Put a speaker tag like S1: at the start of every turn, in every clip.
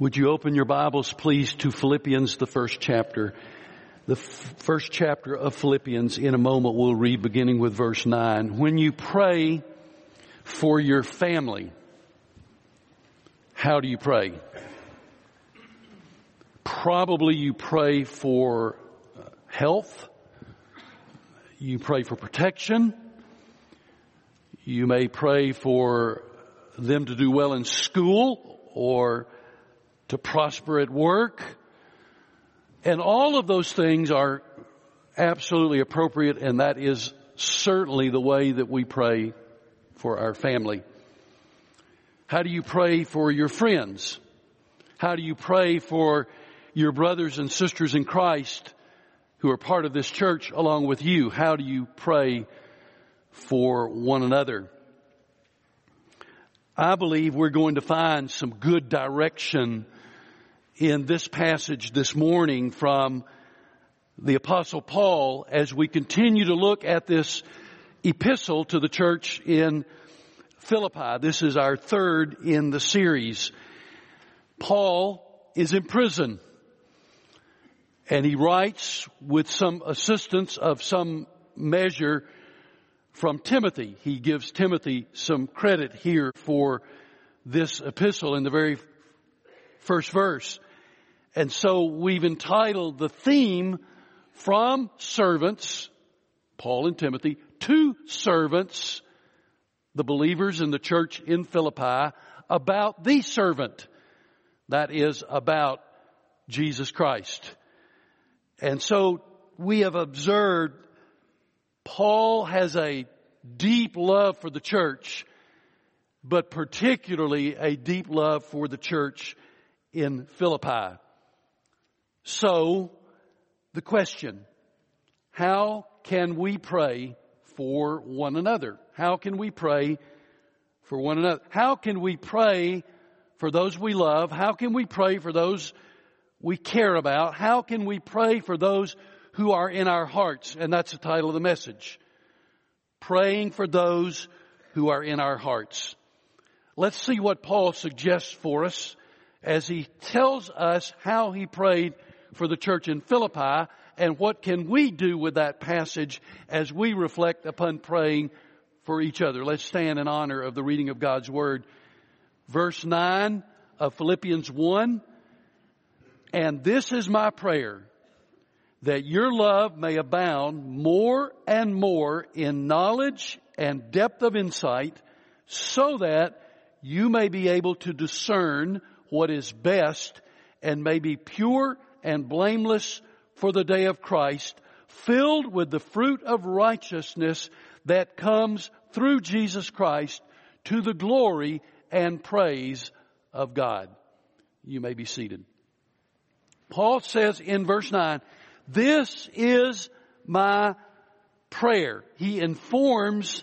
S1: Would you open your Bibles, please, to Philippians, the first chapter? The f- first chapter of Philippians. In a moment, we'll read beginning with verse 9. When you pray for your family, how do you pray? Probably you pray for uh, health. You pray for protection. You may pray for them to do well in school or to prosper at work. And all of those things are absolutely appropriate and that is certainly the way that we pray for our family. How do you pray for your friends? How do you pray for your brothers and sisters in Christ who are part of this church along with you? How do you pray for one another? I believe we're going to find some good direction in this passage this morning from the apostle Paul as we continue to look at this epistle to the church in Philippi. This is our third in the series. Paul is in prison and he writes with some assistance of some measure from Timothy. He gives Timothy some credit here for this epistle in the very first verse. And so we've entitled the theme from servants, Paul and Timothy, to servants, the believers in the church in Philippi, about the servant. That is about Jesus Christ. And so we have observed Paul has a deep love for the church, but particularly a deep love for the church in Philippi. So, the question, how can we pray for one another? How can we pray for one another? How can we pray for those we love? How can we pray for those we care about? How can we pray for those who are in our hearts? And that's the title of the message. Praying for those who are in our hearts. Let's see what Paul suggests for us as he tells us how he prayed for the church in Philippi and what can we do with that passage as we reflect upon praying for each other. Let's stand in honor of the reading of God's Word. Verse 9 of Philippians 1. And this is my prayer, that your love may abound more and more in knowledge and depth of insight, so that you may be able to discern what is best and may be pure and blameless for the day of Christ, filled with the fruit of righteousness that comes through Jesus Christ to the glory and praise of God. You may be seated. Paul says in verse 9, this is my prayer. He informs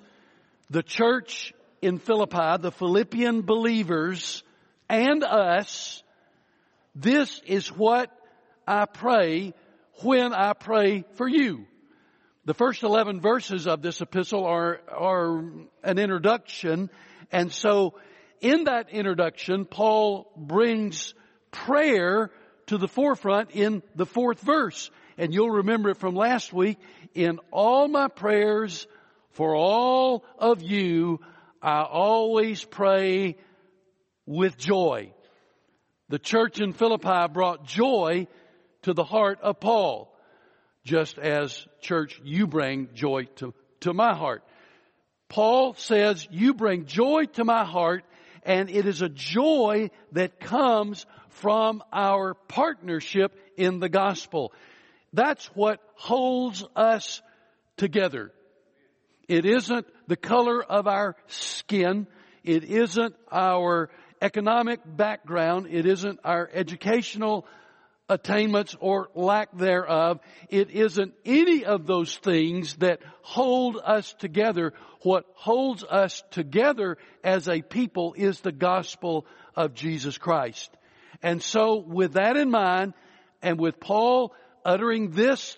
S1: the church in Philippi, the Philippian believers, and us, this is what I pray when I pray for you. The first 11 verses of this epistle are, are an introduction. And so in that introduction, Paul brings prayer to the forefront in the fourth verse. And you'll remember it from last week. In all my prayers for all of you, I always pray with joy. The church in Philippi brought joy to the heart of Paul, just as church, you bring joy to, to my heart. Paul says, you bring joy to my heart, and it is a joy that comes from our partnership in the gospel. That's what holds us together. It isn't the color of our skin. It isn't our economic background. It isn't our educational attainments or lack thereof. It isn't any of those things that hold us together. What holds us together as a people is the gospel of Jesus Christ. And so with that in mind, and with Paul uttering this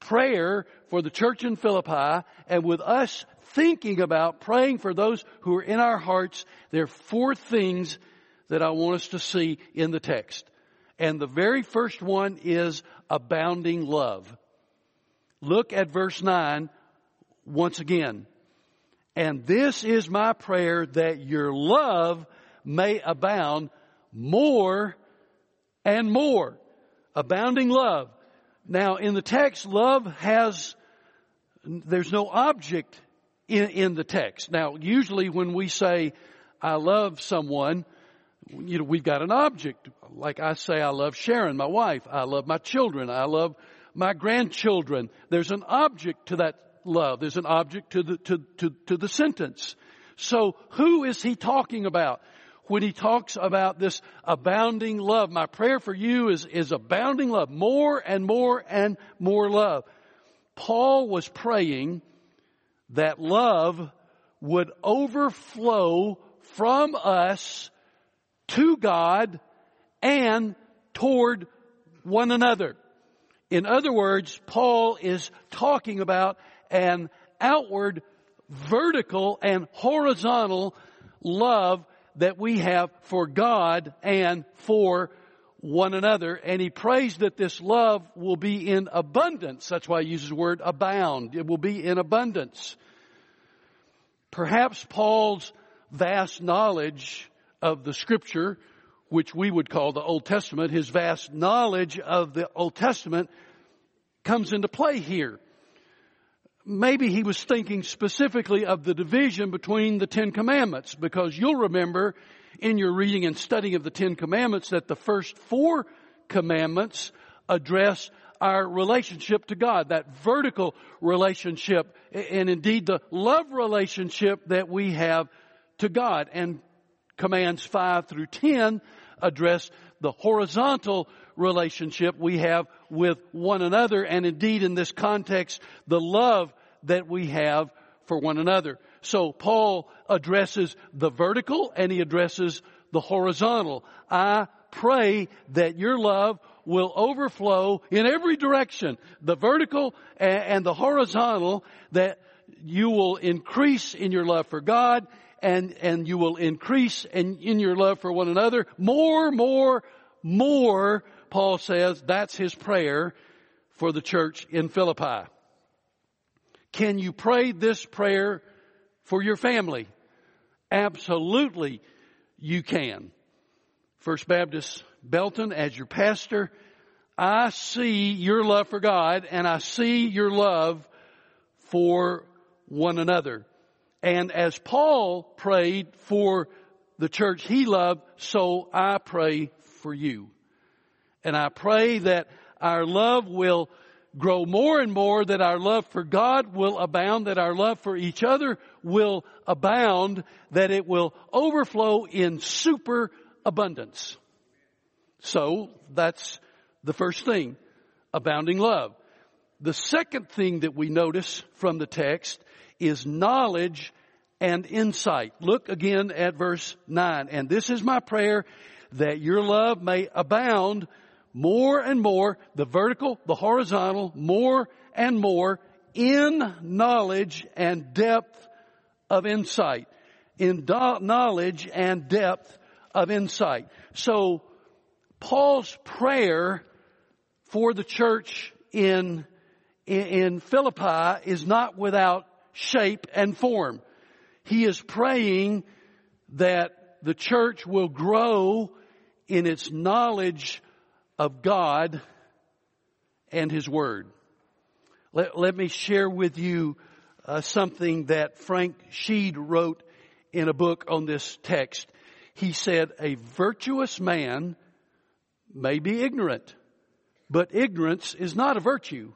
S1: prayer for the church in Philippi, and with us thinking about praying for those who are in our hearts, there are four things that I want us to see in the text. And the very first one is abounding love. Look at verse 9 once again. And this is my prayer that your love may abound more and more. Abounding love. Now in the text, love has, there's no object in, in the text. Now usually when we say, I love someone, you know, we've got an object. Like I say, I love Sharon, my wife. I love my children. I love my grandchildren. There's an object to that love. There's an object to the, to, to, to the sentence. So who is he talking about? When he talks about this abounding love, my prayer for you is, is abounding love, more and more and more love. Paul was praying that love would overflow from us to God and toward one another. In other words, Paul is talking about an outward, vertical, and horizontal love that we have for God and for one another. And he prays that this love will be in abundance. That's why he uses the word abound. It will be in abundance. Perhaps Paul's vast knowledge of the scripture, which we would call the Old Testament, his vast knowledge of the Old Testament comes into play here. Maybe he was thinking specifically of the division between the Ten Commandments, because you'll remember in your reading and studying of the Ten Commandments that the first four commandments address our relationship to God, that vertical relationship, and indeed the love relationship that we have to God. And commands 5 through 10 address the horizontal relationship we have with one another and indeed in this context the love that we have for one another. So Paul addresses the vertical and he addresses the horizontal. I pray that your love will overflow in every direction, the vertical and the horizontal, that you will increase in your love for God and, and you will increase in, in your love for one another. More, more, more, Paul says, that's his prayer for the church in Philippi. Can you pray this prayer for your family? Absolutely you can. First Baptist Belton, as your pastor, I see your love for God and I see your love for one another. And as Paul prayed for the church he loved, so I pray for you. And I pray that our love will grow more and more, that our love for God will abound, that our love for each other will abound, that it will overflow in super abundance. So that's the first thing, abounding love. The second thing that we notice from the text is knowledge and insight. Look again at verse 9. And this is my prayer that your love may abound more and more, the vertical, the horizontal, more and more in knowledge and depth of insight. In do- knowledge and depth of insight. So, Paul's prayer for the church in, in, in Philippi is not without shape and form. He is praying that the church will grow in its knowledge of God and His Word. Let, let me share with you uh, something that Frank Sheed wrote in a book on this text. He said, a virtuous man may be ignorant, but ignorance is not a virtue.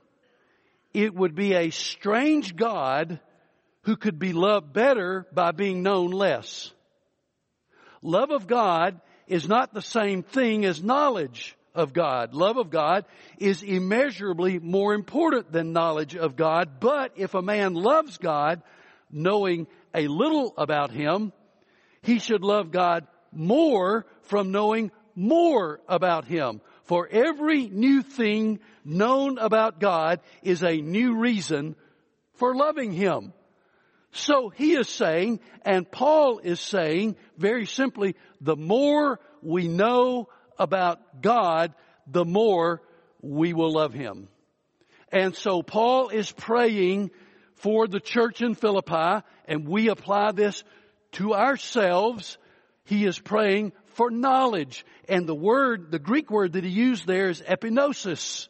S1: It would be a strange God who could be loved better by being known less. Love of God is not the same thing as knowledge of God. Love of God is immeasurably more important than knowledge of God, but if a man loves God, knowing a little about Him, he should love God more from knowing more about Him. For every new thing known about God is a new reason for loving Him. So he is saying, and Paul is saying very simply, the more we know about God, the more we will love Him. And so Paul is praying for the church in Philippi, and we apply this to ourselves. He is praying for knowledge. And the word, the Greek word that he used there is epignosis.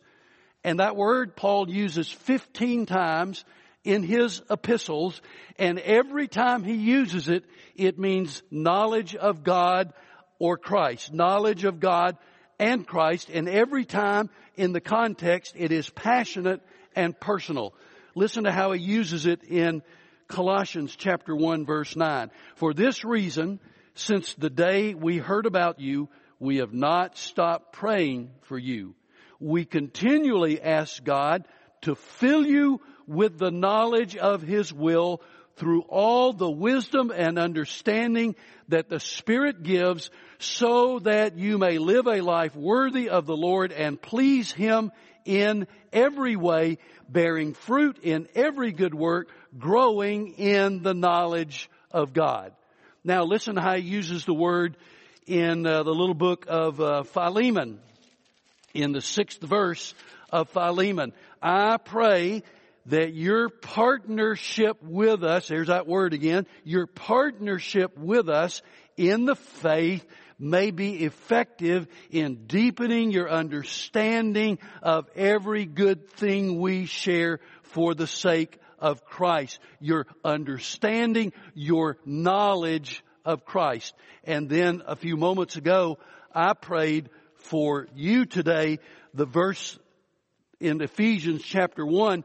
S1: And that word Paul uses 15 times in his epistles. And every time he uses it, it means knowledge of God or Christ. Knowledge of God and Christ. And every time in the context, it is passionate and personal. Listen to how he uses it in Colossians chapter 1 verse 9. For this reason, since the day we heard about you, we have not stopped praying for you. We continually ask God to fill you with the knowledge of His will through all the wisdom and understanding that the Spirit gives so that you may live a life worthy of the Lord and please Him in every way, bearing fruit in every good work, growing in the knowledge of God. Now listen how he uses the word in uh, the little book of uh, Philemon, in the sixth verse of Philemon. I pray that your partnership with us, there's that word again, your partnership with us in the faith may be effective in deepening your understanding of every good thing we share for the sake of Christ. Your understanding, your knowledge of Christ. And then a few moments ago, I prayed for you today, the verse in Ephesians chapter 1,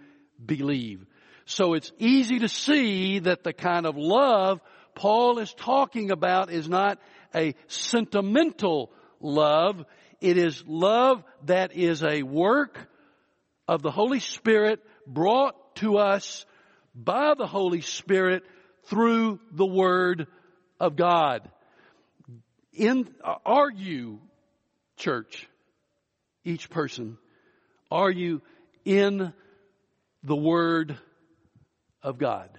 S1: believe. So it's easy to see that the kind of love Paul is talking about is not a sentimental love. It is love that is a work of the Holy Spirit brought to us by the Holy Spirit through the Word of God. In, uh, are you, church, each person, are you in the Word of God?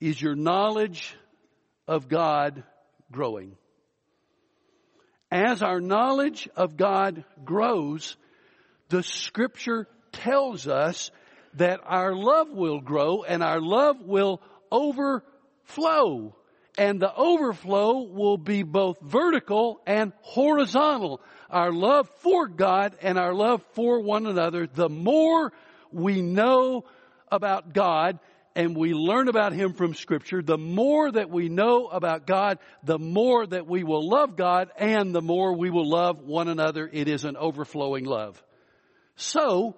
S1: Is your knowledge of God growing? As our knowledge of God grows, the scripture tells us that our love will grow and our love will overflow. And the overflow will be both vertical and horizontal. Our love for God and our love for one another, the more we know about God and we learn about Him from scripture, the more that we know about God, the more that we will love God and the more we will love one another. It is an overflowing love. So,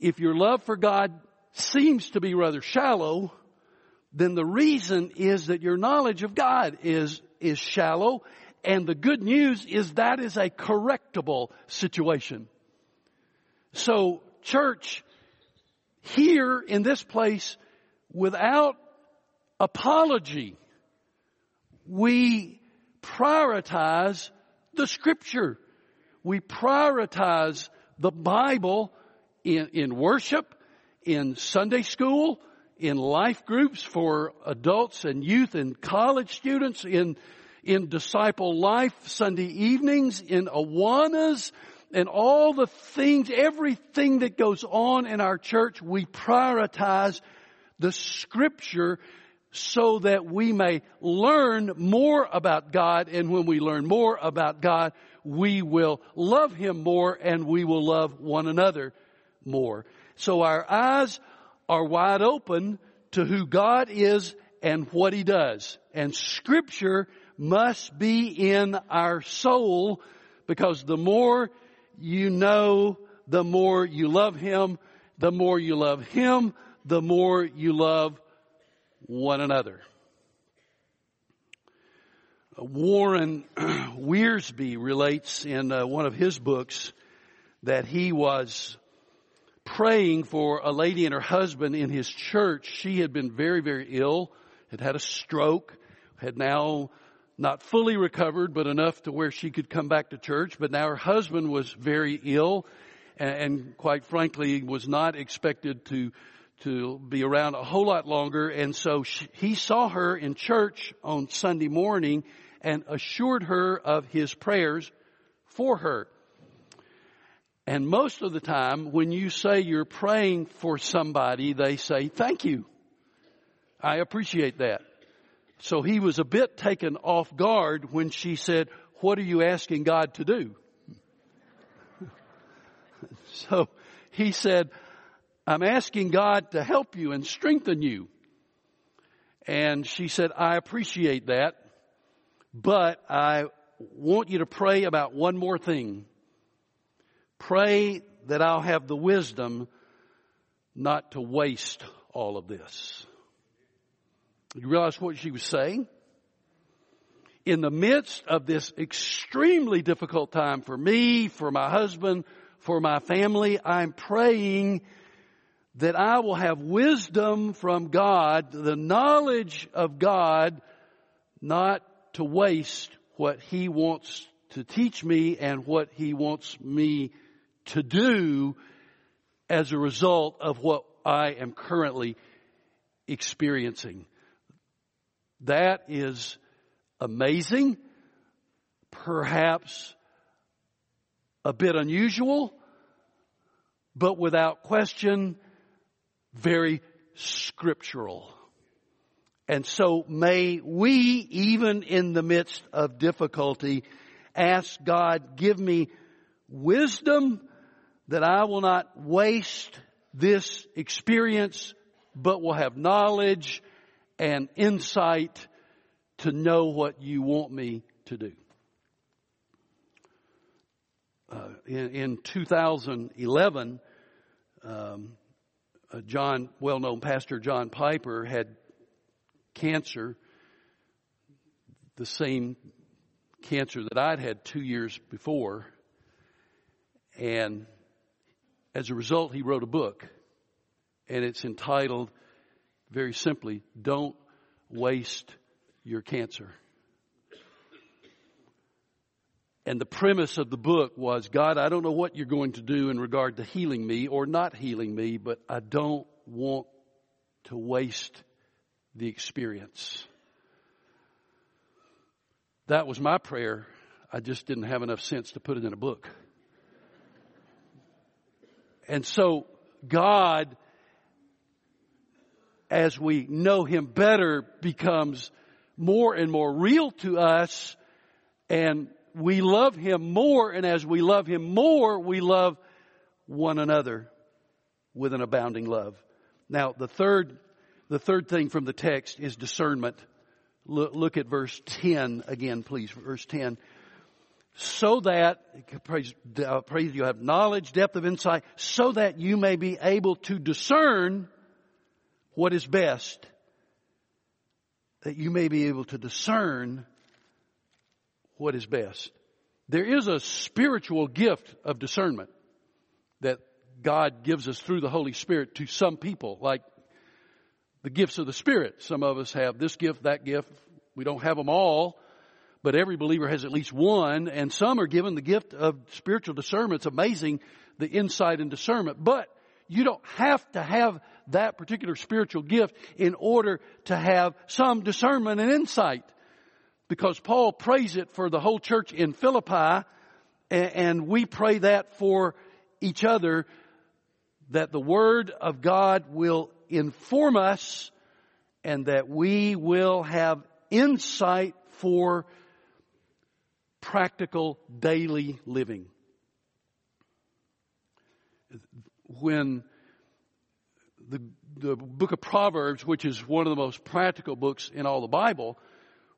S1: if your love for God seems to be rather shallow, then the reason is that your knowledge of God is, is shallow. And the good news is that is a correctable situation. So church, here in this place, without apology, we prioritize the scripture. We prioritize the Bible in, in worship, in Sunday school, in life groups for adults and youth and college students, in, in disciple life Sunday evenings, in Awanas, and all the things, everything that goes on in our church, we prioritize the scripture so that we may learn more about God. And when we learn more about God, we will love Him more and we will love one another more. So our eyes are wide open to who God is and what He does. And scripture must be in our soul because the more you know, the more you love Him, the more you love Him, the more you love one another. Warren Wiersbe relates in uh, one of his books that he was praying for a lady and her husband in his church. She had been very, very ill, had had a stroke, had now not fully recovered, but enough to where she could come back to church. But now her husband was very ill and, quite frankly was not expected to to be around a whole lot longer. And so she, he saw her in church on Sunday morning and assured her of his prayers for her. And most of the time, when you say you're praying for somebody, they say, thank you. I appreciate that. So he was a bit taken off guard when she said, what are you asking God to do? so he said, I'm asking God to help you and strengthen you. And she said, I appreciate that, but I want you to pray about one more thing. Pray that I'll have the wisdom not to waste all of this. You realize what she was saying? In the midst of this extremely difficult time for me, for my husband, for my family, I'm praying that I will have wisdom from God, the knowledge of God, not to waste what He wants to teach me and what He wants me to do as a result of what I am currently experiencing. That is amazing, perhaps a bit unusual, but without question, very scriptural. And so may we, even in the midst of difficulty, ask God, give me wisdom that I will not waste this experience, but will have knowledge and insight to know what you want me to do. Uh, in, in, 2011, um, John, well-known pastor John Piper had cancer, the same cancer that I'd had two years before, and as a result, he wrote a book, and it's entitled very simply, don't waste your cancer. And the premise of the book was, God, I don't know what you're going to do in regard to healing me or not healing me, but I don't want to waste the experience. That was my prayer. I just didn't have enough sense to put it in a book. And so God as we know Him better becomes more and more real to us and we love Him more and as we love Him more, we love one another with an abounding love. Now the third, the third thing from the text is discernment. Look, look at verse 10 again, please. Verse 10 so that, praise, uh, praise you have knowledge, depth of insight, so that you may be able to discern what is best, that you may be able to discern what is best. There is a spiritual gift of discernment that God gives us through the Holy Spirit to some people, like the gifts of the Spirit. Some of us have this gift, that gift. We don't have them all, but every believer has at least one, and some are given the gift of spiritual discernment. It's amazing the insight and discernment. But you don't have to have that particular spiritual gift in order to have some discernment and insight. Because Paul prays it for the whole church in Philippi, and we pray that for each other, that the Word of God will inform us and that we will have insight for practical daily living. When the, the book of Proverbs, which is one of the most practical books in all the Bible,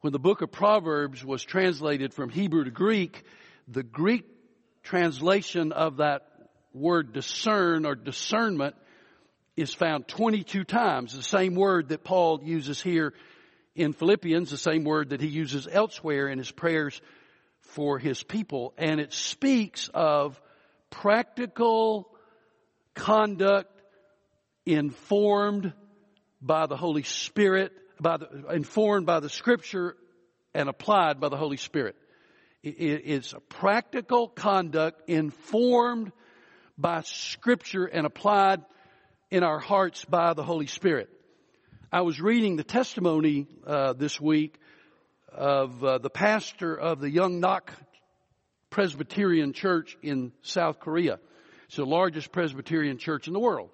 S1: when the book of Proverbs was translated from Hebrew to Greek, the Greek translation of that word discern or discernment is found 22 times, the same word that Paul uses here in Philippians, the same word that he uses elsewhere in his prayers for his people. And it speaks of practical conduct informed by the Holy Spirit, by the, informed by the scripture and applied by the Holy Spirit. It's a practical conduct informed by scripture and applied in our hearts by the Holy Spirit. I was reading the testimony uh, this week of uh, the pastor of the Yongnak Presbyterian Church in South Korea. It's the largest Presbyterian church in the world.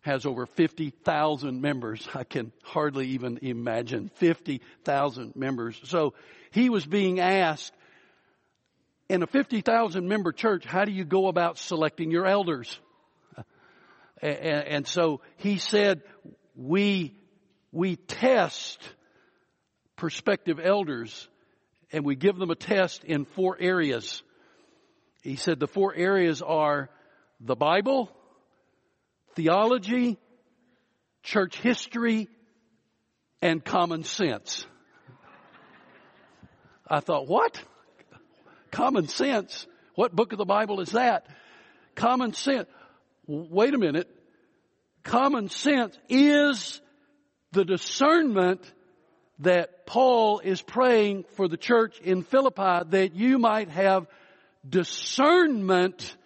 S1: Has over 50,000 members. I can hardly even imagine 50,000 members. So he was being asked, in a 50,000 member church, how do you go about selecting your elders? And, and so he said, we, we test prospective elders and we give them a test in four areas. He said the four areas are the Bible, theology, church history, and common sense. I thought, what? Common sense? What book of the Bible is that? Common sense. Wait a minute. Common sense is the discernment that Paul is praying for the church in Philippi that you might have discernment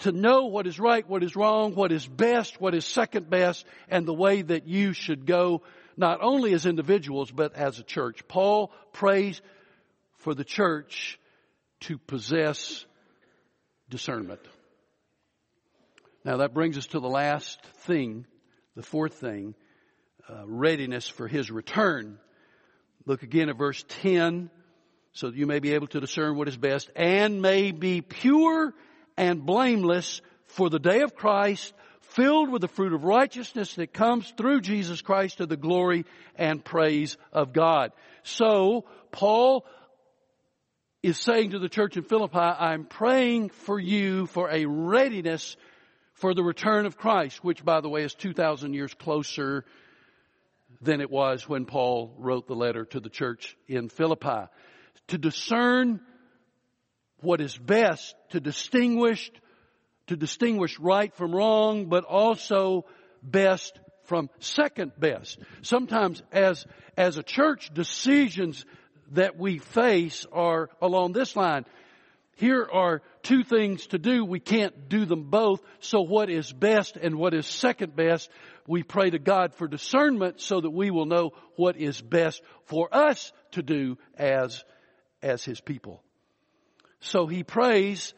S1: to know what is right, what is wrong, what is best, what is second best, and the way that you should go, not only as individuals, but as a church. Paul prays for the church to possess discernment. Now that brings us to the last thing, the fourth thing, uh, readiness for his return. Look again at verse 10 so that you may be able to discern what is best and may be pure and blameless for the day of Christ, filled with the fruit of righteousness that comes through Jesus Christ to the glory and praise of God. So, Paul is saying to the church in Philippi, I'm praying for you for a readiness for the return of Christ, which by the way is 2,000 years closer than it was when Paul wrote the letter to the church in Philippi to discern what is best, to distinguish, to distinguish right from wrong, but also best from second best. Sometimes as, as a church, decisions that we face are along this line. Here are two things to do. We can't do them both. So what is best and what is second best? We pray to God for discernment so that we will know what is best for us to do as as his people. So he prays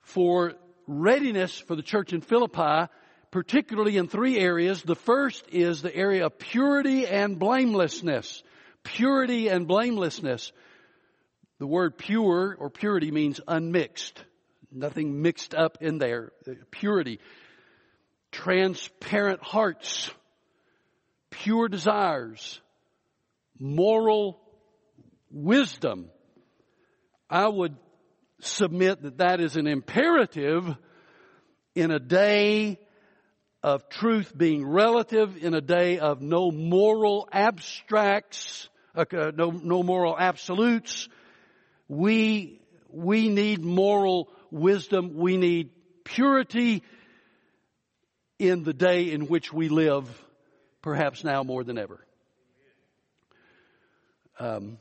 S1: for readiness for the church in Philippi, particularly in three areas. The first is the area of purity and blamelessness. Purity and blamelessness. The word pure or purity means unmixed. Nothing mixed up in there. Purity. Transparent hearts. Pure desires. Moral wisdom. I would submit that that is an imperative in a day of truth being relative, in a day of no moral abstracts, uh, no, no moral absolutes. We, we need moral wisdom. We need purity in the day in which we live, perhaps now more than ever. Um,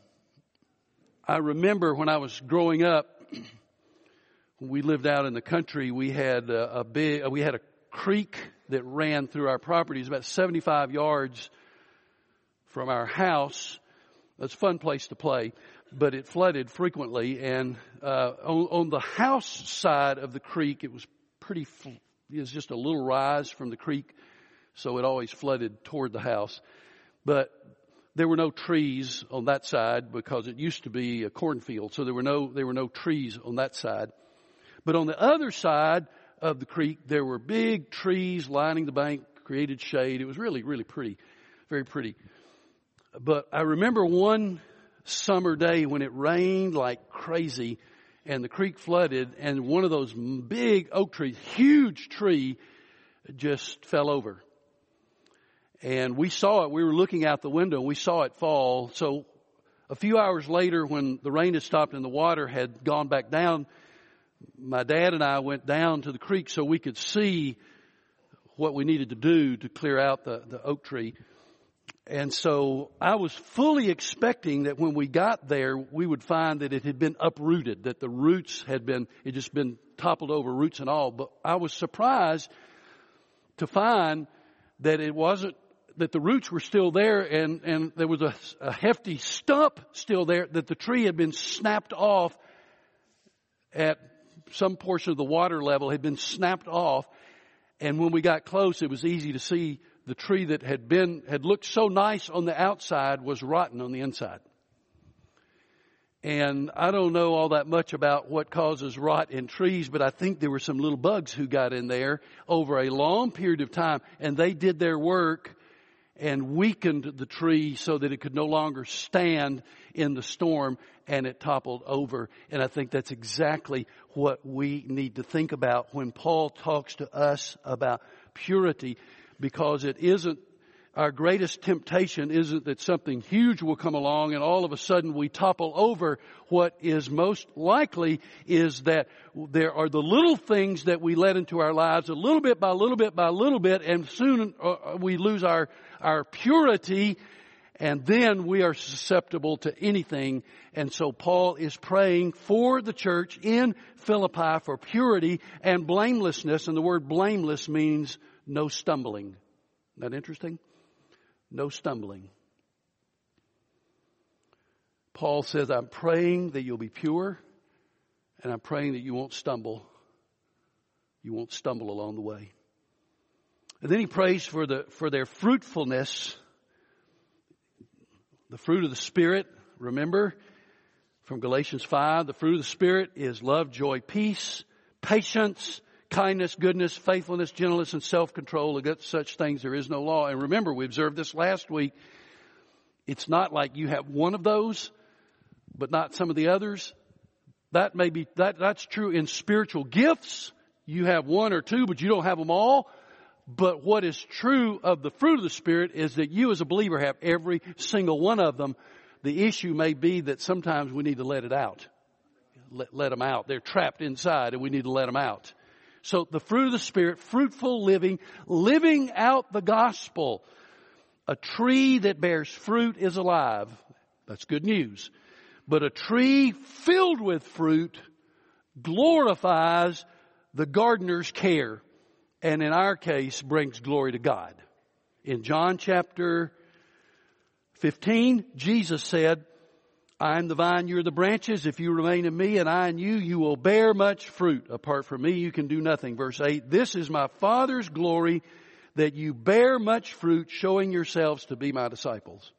S1: I remember when I was growing up, we lived out in the country, we had a, a big, we had a creek that ran through our property. It was about 75 yards from our house. It's a fun place to play, but it flooded frequently. And uh, on, on the house side of the creek, it was pretty. It was just a little rise from the creek, so it always flooded toward the house. But there were no trees on that side because it used to be a cornfield, so there were no there were no trees on that side. But on the other side of the creek, there were big trees lining the bank, created shade. It was really really pretty, very pretty. But I remember one summer day when it rained like crazy, and the creek flooded, and one of those big oak trees, huge tree, just fell over And we saw it. We were looking out the window and we saw it fall. So a few hours later, when the rain had stopped and the water had gone back down, my dad and I went down to the creek so we could see what we needed to do to clear out the, the oak tree. And so I was fully expecting that when we got there, we would find that it had been uprooted, that the roots had been, it just been toppled over, roots and all. But I was surprised to find that it wasn't, that the roots were still there and, and there was a, a hefty stump still there, that the tree had been snapped off at some portion of the water level had been snapped off. And when we got close, it was easy to see the tree that had been, had looked so nice on the outside was rotten on the inside. And I don't know all that much about what causes rot in trees, but I think there were some little bugs who got in there over a long period of time and they did their work and weakened the tree so that it could no longer stand in the storm and it toppled over. And I think that's exactly what we need to think about when Paul talks to us about purity because it isn't our greatest temptation isn't that something huge will come along and all of a sudden we topple over. What is most likely is that there are the little things that we let into our lives a little bit by little bit by little bit and soon uh, we lose our, our purity and then we are susceptible to anything. And so Paul is praying for the church in Philippi for purity and blamelessness. And the word blameless means no stumbling. Isn't that interesting? No stumbling. Paul says, I'm praying that you'll be pure and I'm praying that you won't stumble. You won't stumble along the way. And then he prays for the, for their fruitfulness. The fruit of the Spirit, remember from Galatians 5, the fruit of the Spirit is love, joy, peace, patience, kindness, goodness, faithfulness, gentleness, and self-control. Against such things there is no law. And remember, we observed this last week. It's not like you have one of those, but not some of the others. That may be, that, that's true in spiritual gifts. You have one or two, but you don't have them all. But what is true of the fruit of the Spirit is that you as a believer have every single one of them. The issue may be that sometimes we need to let it out. Let, let them out. They're trapped inside and we need to let them out. So the fruit of the Spirit, fruitful living, living out the gospel. A tree that bears fruit is alive. That's good news. But a tree filled with fruit glorifies the gardener's care. And in our case, brings glory to God. In John chapter 15, Jesus said, I am the vine, you're the branches. If you remain in me and I in you, you will bear much fruit. Apart from me, you can do nothing. Verse 8, this is my Father's glory that you bear much fruit, showing yourselves to be my disciples.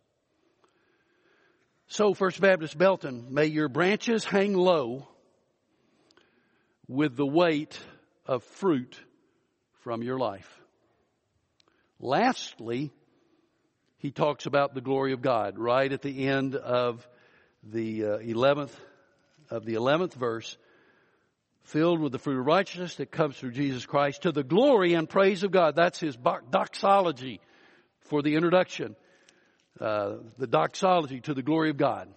S1: So, First Baptist Belton, may your branches hang low with the weight of fruit from your life. Lastly, he talks about the glory of God right at the end of the uh, 11th of the 11th verse, filled with the fruit of righteousness that comes through Jesus Christ to the glory and praise of God. That's his doxology for the introduction. Uh, the doxology to the glory of God.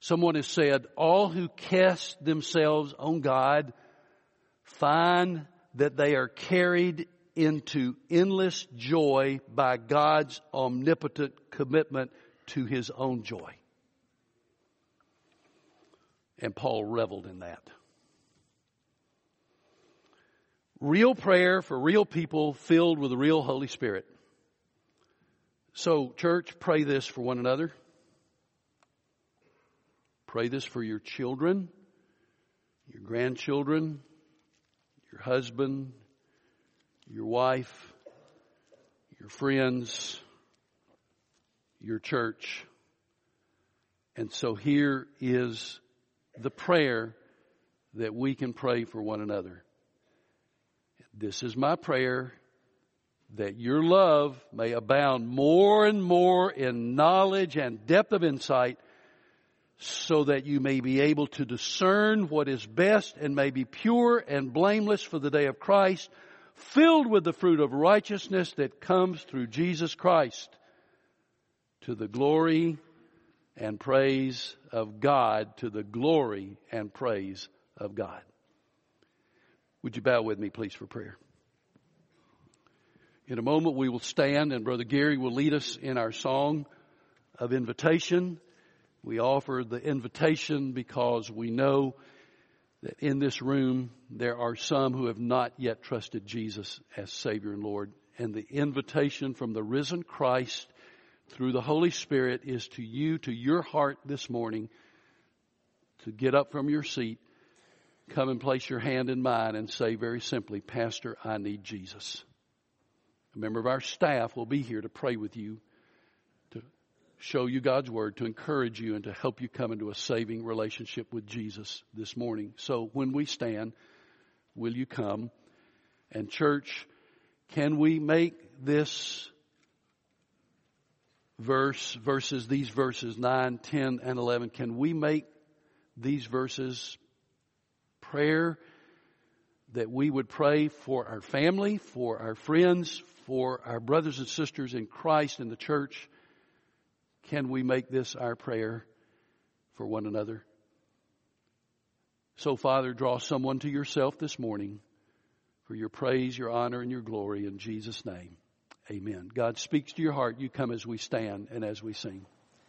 S1: Someone has said, all who cast themselves on God find that they are carried into endless joy by God's omnipotent commitment to his own joy. And Paul reveled in that. Real prayer for real people filled with the real Holy Spirit. So, church, pray this for one another. Pray this for your children, your grandchildren, your husband, your wife, your friends, your church. And so here is the prayer that we can pray for one another. This is my prayer that your love may abound more and more in knowledge and depth of insight so that you may be able to discern what is best and may be pure and blameless for the day of Christ, filled with the fruit of righteousness that comes through Jesus Christ to the glory and praise of God, to the glory and praise of God. Would you bow with me, please, for prayer? In a moment, we will stand and Brother Gary will lead us in our song of invitation. We offer the invitation because we know that in this room there are some who have not yet trusted Jesus as Savior and Lord. And the invitation from the risen Christ through the Holy Spirit is to you, to your heart this morning, to get up from your seat, come and place your hand in mine and say very simply, Pastor, I need Jesus. A member of our staff will be here to pray with you to show you God's Word, to encourage you, and to help you come into a saving relationship with Jesus this morning. So when we stand, will you come? And church, can we make this verse, verses, these verses 9, 10, and 11, can we make these verses prayer that we would pray for our family, for our friends, for our brothers and sisters in Christ in the church, can we make this our prayer for one another? So, Father, draw someone to yourself this morning for your praise, your honor, and your glory in Jesus' name. Amen. God speaks to your heart. You come as we stand and as we sing.